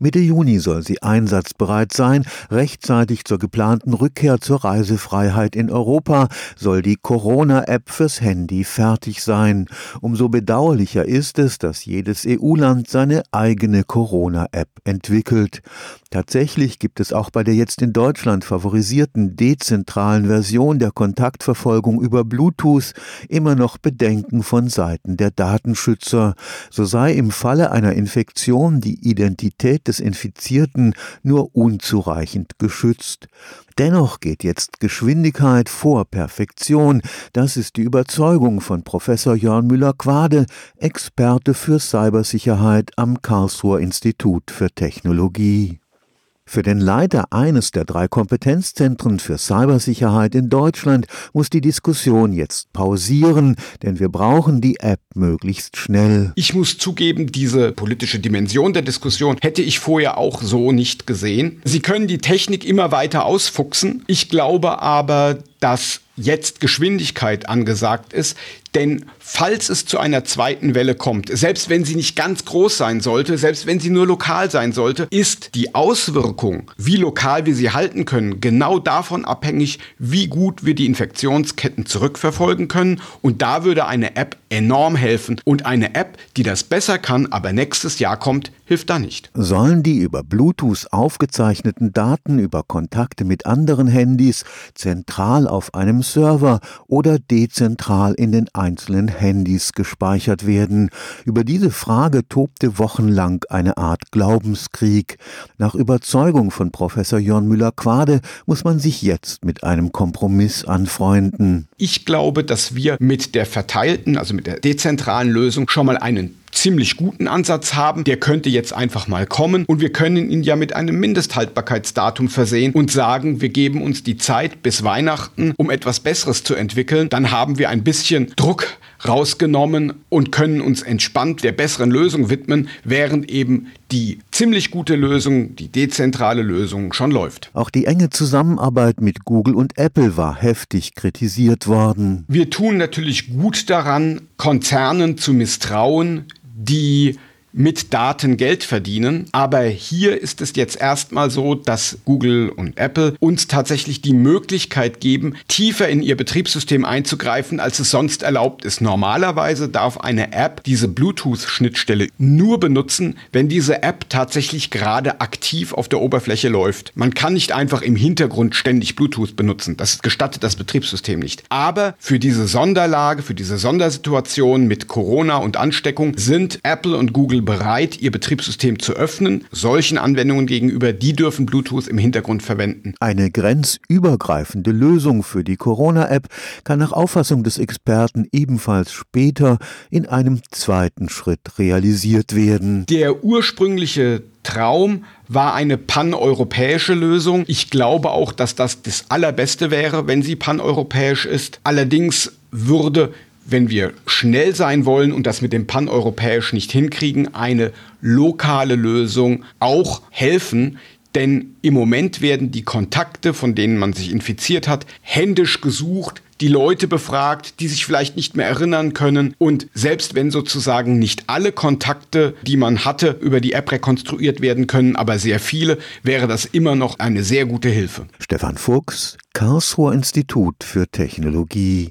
Mitte Juni soll sie einsatzbereit sein. Rechtzeitig zur geplanten Rückkehr zur Reisefreiheit in Europa soll die Corona-App fürs Handy fertig sein. Umso bedauerlicher ist es, dass jedes EU-Land seine eigene Corona-App entwickelt. Tatsächlich gibt es auch bei der jetzt in Deutschland favorisierten dezentralen Version der Kontaktverfolgung über Bluetooth immer noch Bedenken von Seiten der Datenschützer. So sei im Falle einer Infektion die Identität des Infizierten nur unzureichend geschützt. Dennoch geht jetzt Geschwindigkeit vor Perfektion. Das ist die Überzeugung von Professor Jörn Müller-Quade, Experte für Cybersicherheit am Karlsruher Institut für Technologie. Für den Leiter eines der drei Kompetenzzentren für Cybersicherheit in Deutschland muss die Diskussion jetzt pausieren, denn wir brauchen die App möglichst schnell. Ich muss zugeben, diese politische Dimension der Diskussion hätte ich vorher auch so nicht gesehen. Sie können die Technik immer weiter ausfuchsen. Ich glaube aber, dass jetzt Geschwindigkeit angesagt ist, denn falls es zu einer zweiten Welle kommt, selbst wenn sie nicht ganz groß sein sollte, selbst wenn sie nur lokal sein sollte, ist die Auswirkung, wie lokal wir sie halten können, genau davon abhängig, wie gut wir die Infektionsketten zurückverfolgen können. Und da würde eine App enorm helfen. Und eine App, die das besser kann, aber nächstes Jahr kommt, hilft da nicht. Sollen die über Bluetooth aufgezeichneten Daten über Kontakte mit anderen Handys zentral auf einem Server oder dezentral in den einzelnen Handys gespeichert werden? Über diese Frage tobte wochenlang eine Art Glaubenskrieg. Nach Überzeugung von Professor Jörn Müller-Quade muss man sich jetzt mit einem Kompromiss anfreunden. Ich glaube, dass wir mit der verteilten, also mit der dezentralen Lösung schon mal einen ziemlich guten Ansatz haben. Der könnte jetzt einfach mal kommen und wir können ihn ja mit einem Mindesthaltbarkeitsdatum versehen und sagen, wir geben uns die Zeit bis Weihnachten, um etwas Besseres zu entwickeln. Dann haben wir ein bisschen Druck rausgenommen und können uns entspannt der besseren Lösung widmen, während eben die ziemlich gute Lösung, die dezentrale Lösung schon läuft. Auch die enge Zusammenarbeit mit Google und Apple war heftig kritisiert worden. Wir tun natürlich gut daran, Konzernen zu misstrauen, die mit Daten Geld verdienen. Aber hier ist es jetzt erstmal so, dass Google und Apple uns tatsächlich die Möglichkeit geben, tiefer in ihr Betriebssystem einzugreifen, als es sonst erlaubt ist. Normalerweise darf eine App diese Bluetooth-Schnittstelle nur benutzen, wenn diese App tatsächlich gerade aktiv auf der Oberfläche läuft. Man kann nicht einfach im Hintergrund ständig Bluetooth benutzen. Das gestattet das Betriebssystem nicht. Aber für diese Sonderlage, für diese Sondersituation mit Corona und Ansteckung sind Apple und Google bereit, ihr Betriebssystem zu öffnen. Solchen Anwendungen gegenüber, die dürfen Bluetooth im Hintergrund verwenden. Eine grenzübergreifende Lösung für die Corona-App kann nach Auffassung des Experten ebenfalls später in einem zweiten Schritt realisiert werden. Der ursprüngliche Traum war eine paneuropäische Lösung. Ich glaube auch, dass das das Allerbeste wäre, wenn sie paneuropäisch ist. Allerdings würde wenn wir schnell sein wollen und das mit dem Paneuropäisch nicht hinkriegen, eine lokale Lösung auch helfen. Denn im Moment werden die Kontakte, von denen man sich infiziert hat, händisch gesucht, die Leute befragt, die sich vielleicht nicht mehr erinnern können. Und selbst wenn sozusagen nicht alle Kontakte, die man hatte, über die App rekonstruiert werden können, aber sehr viele, wäre das immer noch eine sehr gute Hilfe. Stefan Fuchs, Karlsruher Institut für Technologie